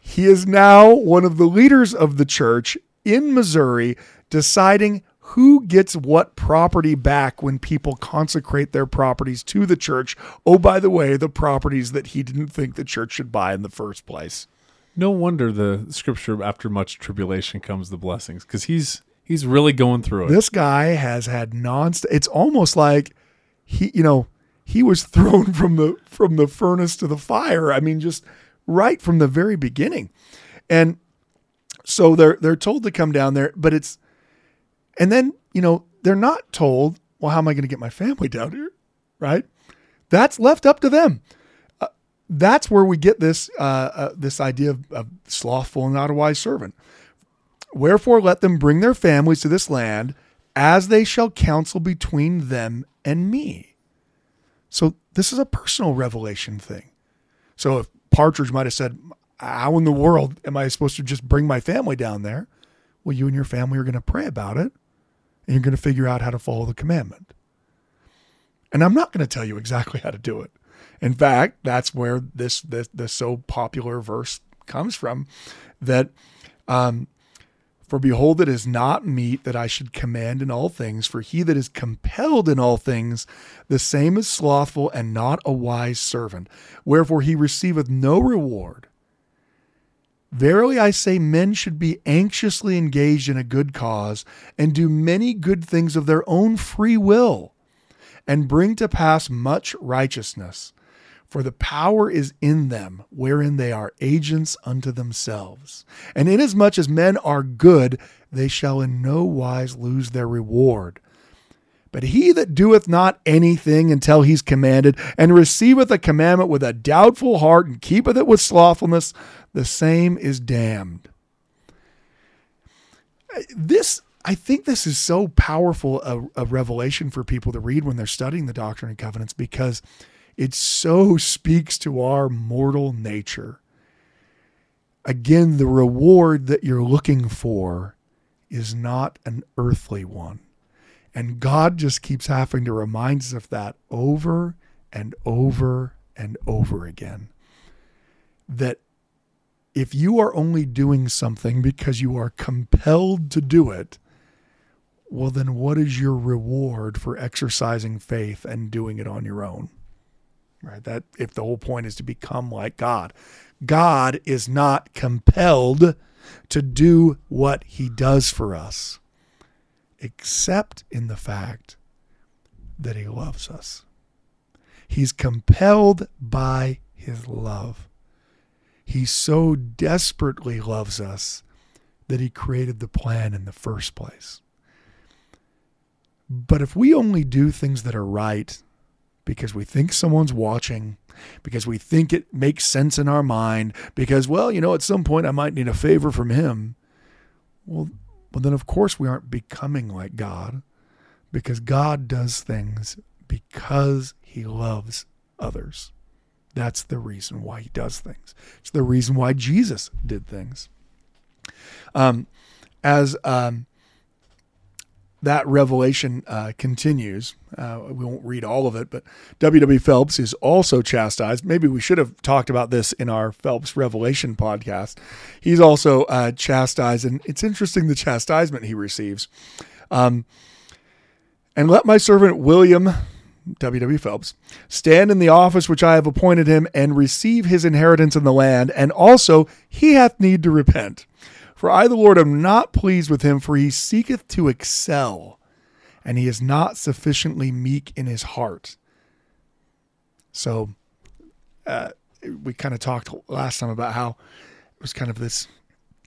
He is now one of the leaders of the church in Missouri, deciding who gets what property back when people consecrate their properties to the church. Oh, by the way, the properties that he didn't think the church should buy in the first place. No wonder the scripture after much tribulation comes the blessings because he's he's really going through it. This guy has had nonstop. It's almost like he, you know, he was [LAUGHS] thrown from the from the furnace to the fire. I mean, just right from the very beginning, and so they're they're told to come down there, but it's and then, you know, they're not told, well, how am I going to get my family down here? Right? That's left up to them. Uh, that's where we get this uh, uh, this idea of, of slothful and not a wise servant. Wherefore, let them bring their families to this land, as they shall counsel between them and me. So this is a personal revelation thing. So if Partridge might have said, "How in the world am I supposed to just bring my family down there?" Well, you and your family are going to pray about it and you're going to figure out how to follow the commandment. And I'm not going to tell you exactly how to do it. In fact, that's where this this so popular verse comes from that um, for behold, it is not meet that I should command in all things, for he that is compelled in all things, the same is slothful and not a wise servant. Wherefore he receiveth no reward. Verily I say, men should be anxiously engaged in a good cause, and do many good things of their own free will, and bring to pass much righteousness. For the power is in them, wherein they are agents unto themselves. And inasmuch as men are good, they shall in no wise lose their reward. But he that doeth not anything until he's commanded, and receiveth a commandment with a doubtful heart, and keepeth it with slothfulness, the same is damned. This, I think this is so powerful a, a revelation for people to read when they're studying the Doctrine and Covenants because it so speaks to our mortal nature. Again, the reward that you're looking for is not an earthly one. And God just keeps having to remind us of that over and over and over again. That if you are only doing something because you are compelled to do it, well, then what is your reward for exercising faith and doing it on your own? Right? That if the whole point is to become like God, God is not compelled to do what he does for us, except in the fact that he loves us. He's compelled by his love. He so desperately loves us that he created the plan in the first place. But if we only do things that are right because we think someone's watching, because we think it makes sense in our mind, because, well, you know, at some point I might need a favor from him, well, well then of course we aren't becoming like God because God does things because he loves others. That's the reason why he does things. It's the reason why Jesus did things. Um, as um, that revelation uh, continues, uh, we won't read all of it, but W.W. Phelps is also chastised. Maybe we should have talked about this in our Phelps Revelation podcast. He's also uh, chastised, and it's interesting the chastisement he receives. Um, and let my servant William W.W. Phelps, stand in the office which I have appointed him and receive his inheritance in the land, and also he hath need to repent. For I, the Lord, am not pleased with him, for he seeketh to excel, and he is not sufficiently meek in his heart. So, uh, we kind of talked last time about how it was kind of this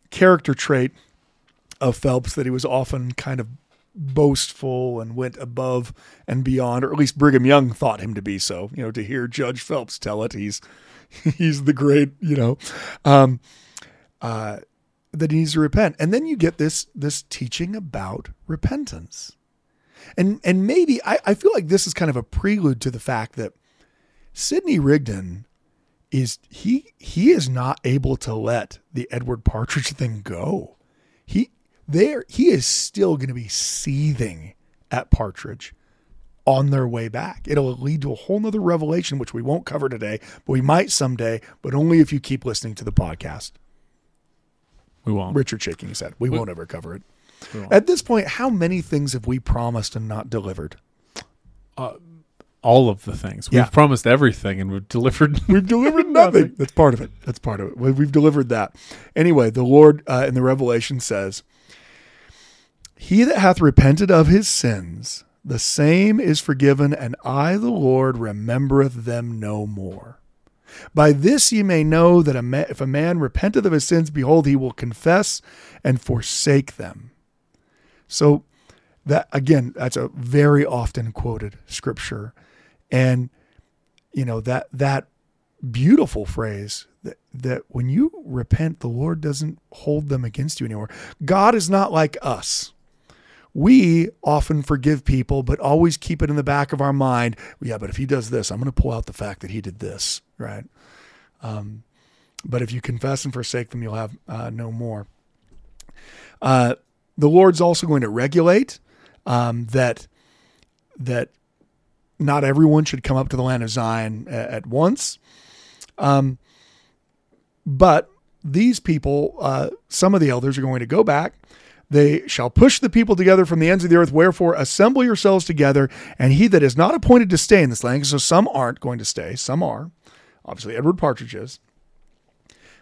character trait of Phelps that he was often kind of boastful and went above and beyond, or at least Brigham Young thought him to be so. You know, to hear Judge Phelps tell it, he's [LAUGHS] he's the great, you know, um, uh, that he needs to repent. And then you get this this teaching about repentance, and and maybe I, I feel like this is kind of a prelude to the fact that Sidney Rigdon is he he is not able to let the Edward Partridge thing go. He there he is still going to be seething at Partridge on their way back. It'll lead to a whole nother revelation, which we won't cover today, but we might someday, but only if you keep listening to the podcast. We won't. Richard shaking his head. We, won't ever cover it. At this point, how many things have we promised and not delivered? All of the things we've Yeah. promised everything, and we've delivered. [LAUGHS] We've delivered [LAUGHS] nothing. That's part of it. That's part of it. We- We've delivered that. Anyway, the Lord uh, in the Revelation says, He that hath repented of his sins, the same is forgiven, and I, the Lord, remembereth them no more. By this ye may know that a if a man repenteth of his sins, behold, he will confess and forsake them. So, that again, that's a very often quoted scripture. And you know that that beautiful phrase that that when you repent the lord doesn't hold them against you anymore god is not like us we often forgive people but always keep it in the back of our mind yeah but if he does this i'm going to pull out the fact that he did this right um, but if you confess and forsake them you'll have uh, no more uh, the lord's also going to regulate um, that that not everyone should come up to the land of Zion a- at once. Um, but these people, uh, some of the elders are going to go back. They shall push the people together from the ends of the earth. Wherefore, assemble yourselves together. And he that is not appointed to stay in this land, so some aren't going to stay, some are. Obviously, Edward Partridge is.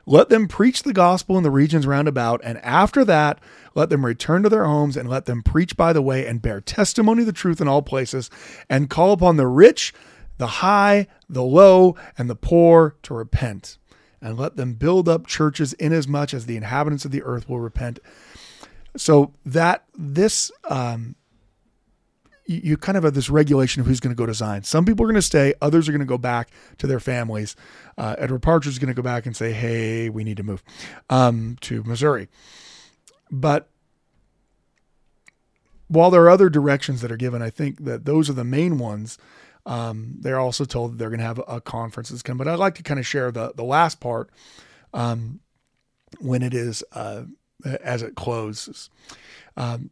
Let them preach the gospel in the regions round about, and after that, let them return to their homes, and let them preach by the way, and bear testimony of the truth in all places, and call upon the rich, the high, the low, and the poor to repent. And let them build up churches inasmuch as the inhabitants of the earth will repent. So that this um, you, you kind of have this regulation of who's going to go to Zion. Some people are going to stay, others are going to go back to their families. Uh, Edward Partridge is going to go back and say, "Hey, we need to move um, to Missouri." But while there are other directions that are given, I think that those are the main ones. Um, they're also told that they're going to have a, a conference that's coming. But I'd like to kind of share the the last part um, when it is uh, as it closes. Um,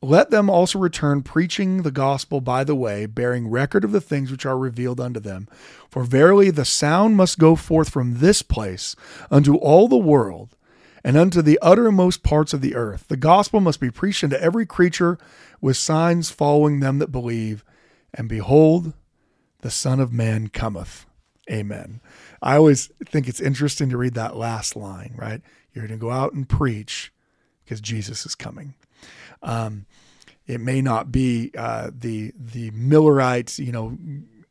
let them also return, preaching the gospel by the way, bearing record of the things which are revealed unto them. For verily the sound must go forth from this place unto all the world, and unto the uttermost parts of the earth. The gospel must be preached unto every creature, with signs following them that believe. And behold, the Son of Man cometh. Amen. I always think it's interesting to read that last line, right? You're going to go out and preach because Jesus is coming. Um, it may not be uh, the the Millerites, you know,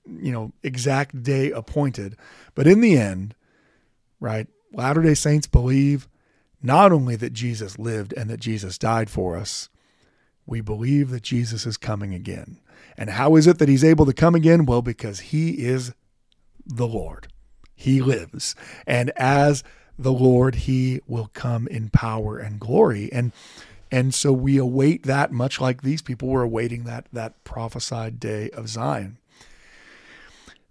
you know, exact day appointed, but in the end, right? Latter Day Saints believe not only that Jesus lived and that Jesus died for us, we believe that Jesus is coming again. And how is it that he's able to come again? Well, because he is the Lord. He lives. And as the Lord, he will come in power and glory. And and so we await that much like these people were awaiting that that prophesied day of Zion.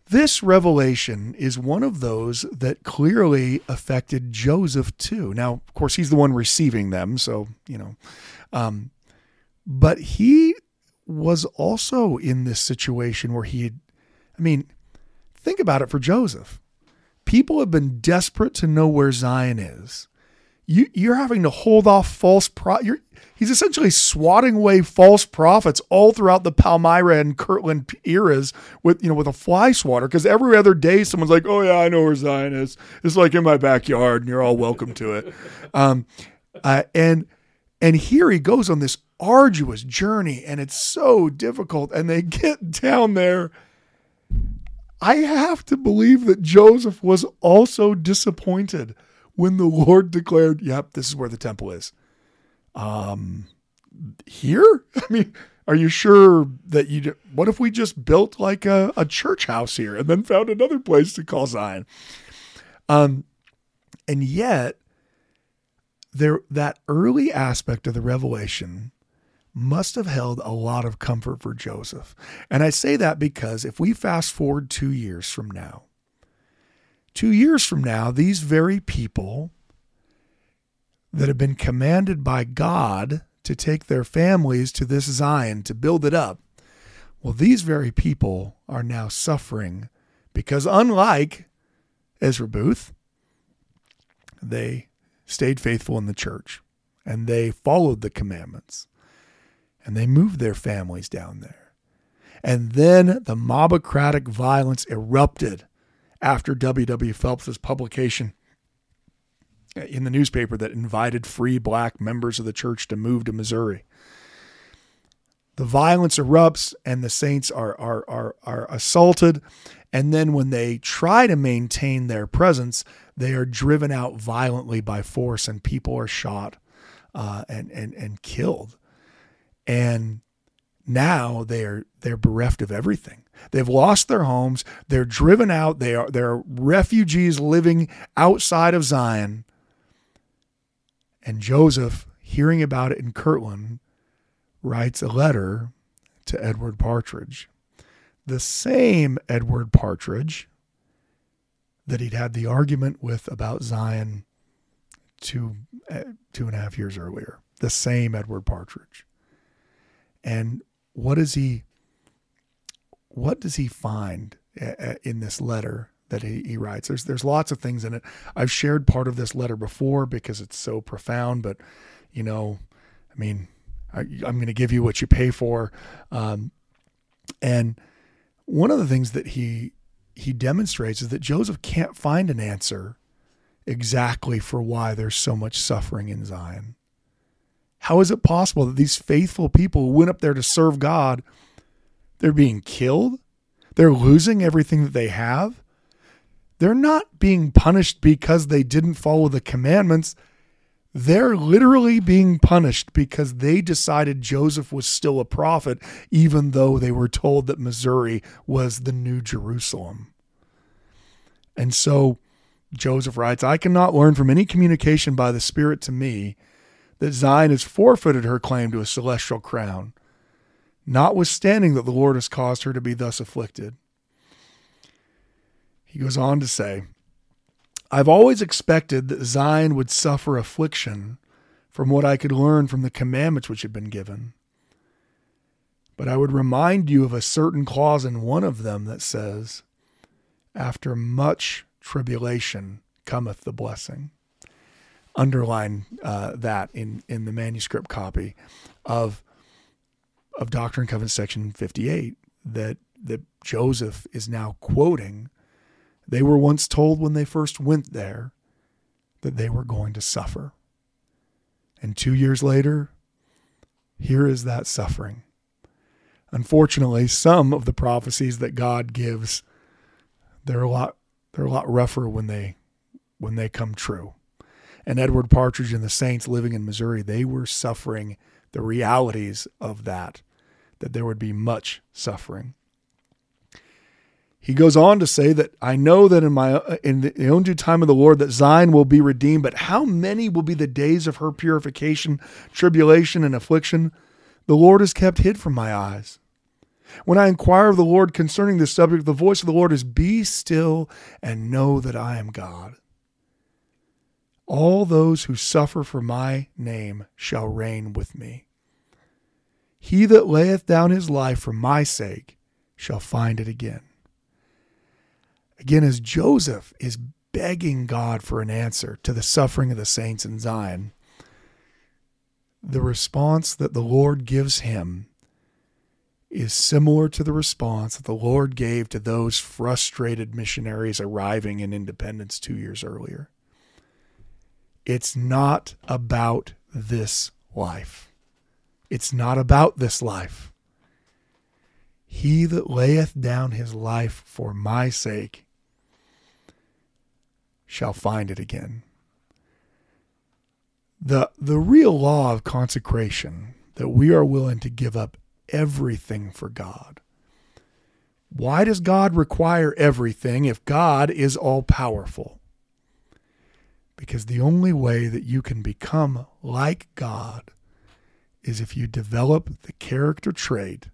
This revelation is one of those that clearly affected Joseph too. Now, of course, he's the one receiving them, so you know, um, but he was also in this situation where he had, I mean, think about it for Joseph. People have been desperate to know where Zion is. You, you're having to hold off false pro. You're, he's essentially swatting away false prophets all throughout the Palmyra and Kirtland eras with you know with a fly swatter because every other day someone's like, oh yeah, I know where Zion is. It's like in my backyard, and you're all welcome to it. [LAUGHS] Um, uh, and and here he goes on this arduous journey, and it's so difficult. And they [LAUGHS] get down there. I have to believe that Joseph was also disappointed when the Lord declared, "Yep, this is where the temple is." Um, here? [LAUGHS] I mean, are you sure that you? What if we just built like a, a church house here and then found another place to call Zion? Um, and yet, there that early aspect of the revelation must have held a lot of comfort for Joseph. And I say that because if we fast forward two years from now, two years from now, these very people that have been commanded by God to take their families to this Zion to build it up. Well, these very people are now suffering because, unlike Ezra Booth, they stayed faithful in the church and they followed the commandments and they moved their families down there. And then the mobocratic violence erupted after W.W. Phelps's publication in the newspaper that invited free black members of the church to move to Missouri. The violence erupts and the saints are, are, are, are assaulted. And then when they try to maintain their presence, they are driven out violently by force and people are shot uh, and, and, and killed. And now they are they're bereft of everything. They've lost their homes. They're driven out. They are they're refugees living outside of Zion. And Joseph, hearing about it in Kirtland, writes a letter to Edward Partridge. The same Edward Partridge that he'd had the argument with about Zion two uh, two and a half years earlier. The same Edward Partridge. And what does he what does he find uh, uh, in this letter that he, he writes. There's there's lots of things in it. I've shared part of this letter before because it's so profound, but you know, I mean, I, am going to give you what you pay for. Um, and one of the things that he he demonstrates is that Joseph can't find an answer exactly for why there's so much suffering in Zion. How is it possible that these faithful people who went up there to serve God, they're being killed? They're losing everything that they have? They're not being punished because they didn't follow the commandments. They're literally being punished because they decided Joseph was still a prophet, even though they were told that Missouri was the new Jerusalem. And so Joseph writes I cannot learn from any communication by the Spirit to me that Zion has forfeited her claim to a celestial crown, notwithstanding that the Lord has caused her to be thus afflicted. He goes on to say, I've always expected that Zion would suffer affliction from what I could learn from the commandments which had been given. But I would remind you of a certain clause in one of them that says, After much tribulation cometh the blessing. Underline uh, that in, in the manuscript copy of, of Doctrine and Covenants section 58 that, that Joseph is now quoting they were once told when they first went there that they were going to suffer. And two years later, here is that suffering. Unfortunately, some of the prophecies that God gives, they're a lot they're a lot rougher when they when they come true. And Edward Partridge and the Saints living in Missouri, they were suffering the realities of that, that there would be much suffering. He goes on to say that I know that in my in the own due time of the Lord that Zion will be redeemed, but how many will be the days of her purification, tribulation, and affliction? The Lord is kept hid from my eyes. When I inquire of the Lord concerning this subject, the voice of the Lord is, Be still and know that I am God. All those who suffer for my name shall reign with me. He that layeth down his life for my sake shall find it again. Again, as Joseph is begging God for an answer to the suffering of the saints in Zion, the response that the Lord gives him is similar to the response that the Lord gave to those frustrated missionaries arriving in independence two years earlier. It's not about this life. It's not about this life. He that layeth down his life for my sake shall find it again. The, the real law of consecration that we are willing to give up everything for God. Why does God require everything if God is all powerful? Because the only way that you can become like God is if you develop the character trait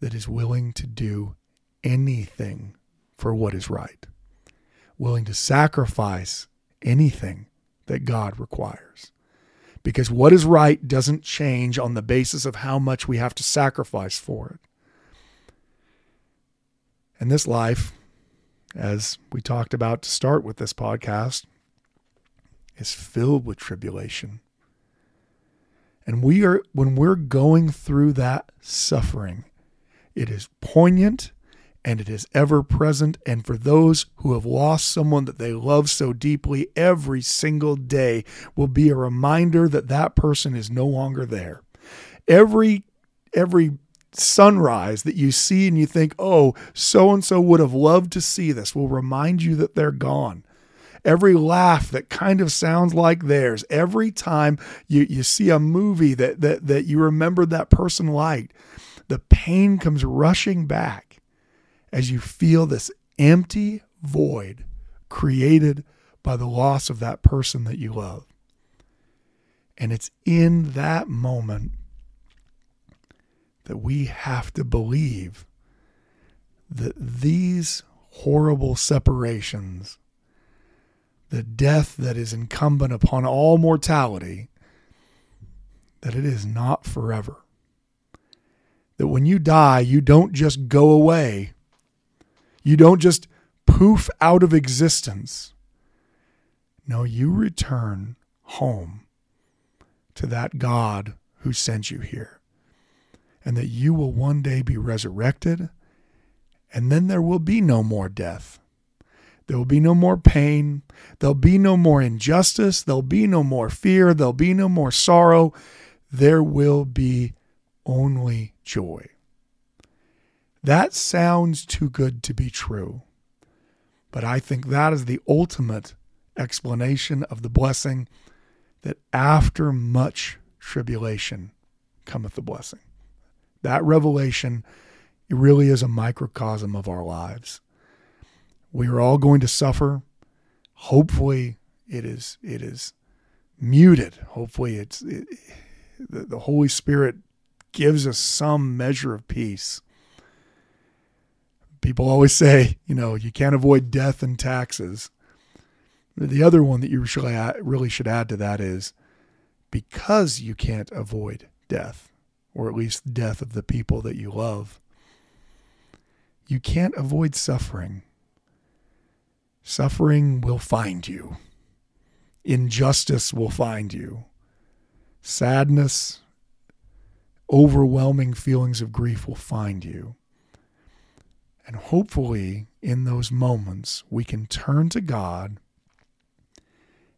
that is willing to do anything for what is right willing to sacrifice anything that God requires. because what is right doesn't change on the basis of how much we have to sacrifice for it. And this life, as we talked about to start with this podcast, is filled with tribulation. And we are when we're going through that suffering, it is poignant and it is ever present. And for those who have lost someone that they love so deeply, every single day will be a reminder that that person is no longer there. Every every sunrise that you see and you think, oh, so and so would have loved to see this, will remind you that they're gone every laugh that kind of sounds like theirs, every time you, you see a movie that, that, that you remember that person liked, the pain comes rushing back as you feel this empty void created by the loss of that person that you love. And it's in that moment that we have to believe that these horrible separations the death that is incumbent upon all mortality, that it is not forever. That when you die, you don't just go away, you don't just poof out of existence. No, you return home to that God who sent you here. And that you will one day be resurrected, and then there will be no more death. There will be no more pain. There'll be no more injustice. There'll be no more fear. There'll be no more sorrow. There will be only joy. That sounds too good to be true. But I think that is the ultimate explanation of the blessing that after much tribulation cometh the blessing. That revelation it really is a microcosm of our lives. We are all going to suffer. Hopefully, it is it is muted. Hopefully, it's it, the, the Holy Spirit gives us some measure of peace. People always say, you know, you can't avoid death and taxes. The other one that you really should add to that is because you can't avoid death, or at least death of the people that you love, you can't avoid suffering. Suffering will find you. Injustice will find you. Sadness, overwhelming feelings of grief will find you. And hopefully, in those moments, we can turn to God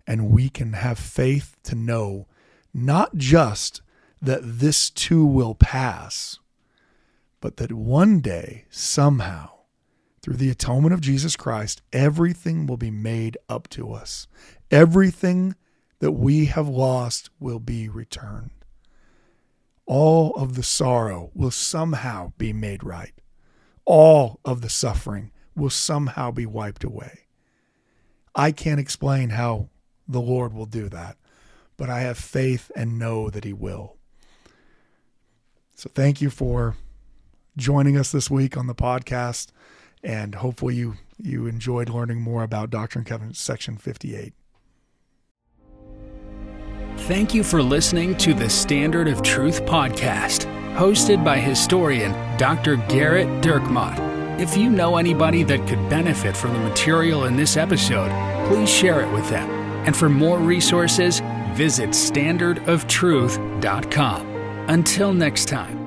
and we can have faith to know not just that this too will pass, but that one day, somehow, through the atonement of Jesus Christ, everything will be made up to us. Everything that we have lost will be returned. All of the sorrow will somehow be made right. All of the suffering will somehow be wiped away. I can't explain how the Lord will do that, but I have faith and know that He will. So thank you for joining us this week on the podcast and hopefully you you enjoyed learning more about Doctrine and Covenants section 58. Thank you for listening to the Standard of Truth podcast, hosted by historian Dr. Gerrit Dirkmaat. If you know anybody that could benefit from the material in this episode, please share it with them. And for more resources, visit standardoftruth.com. Until next time.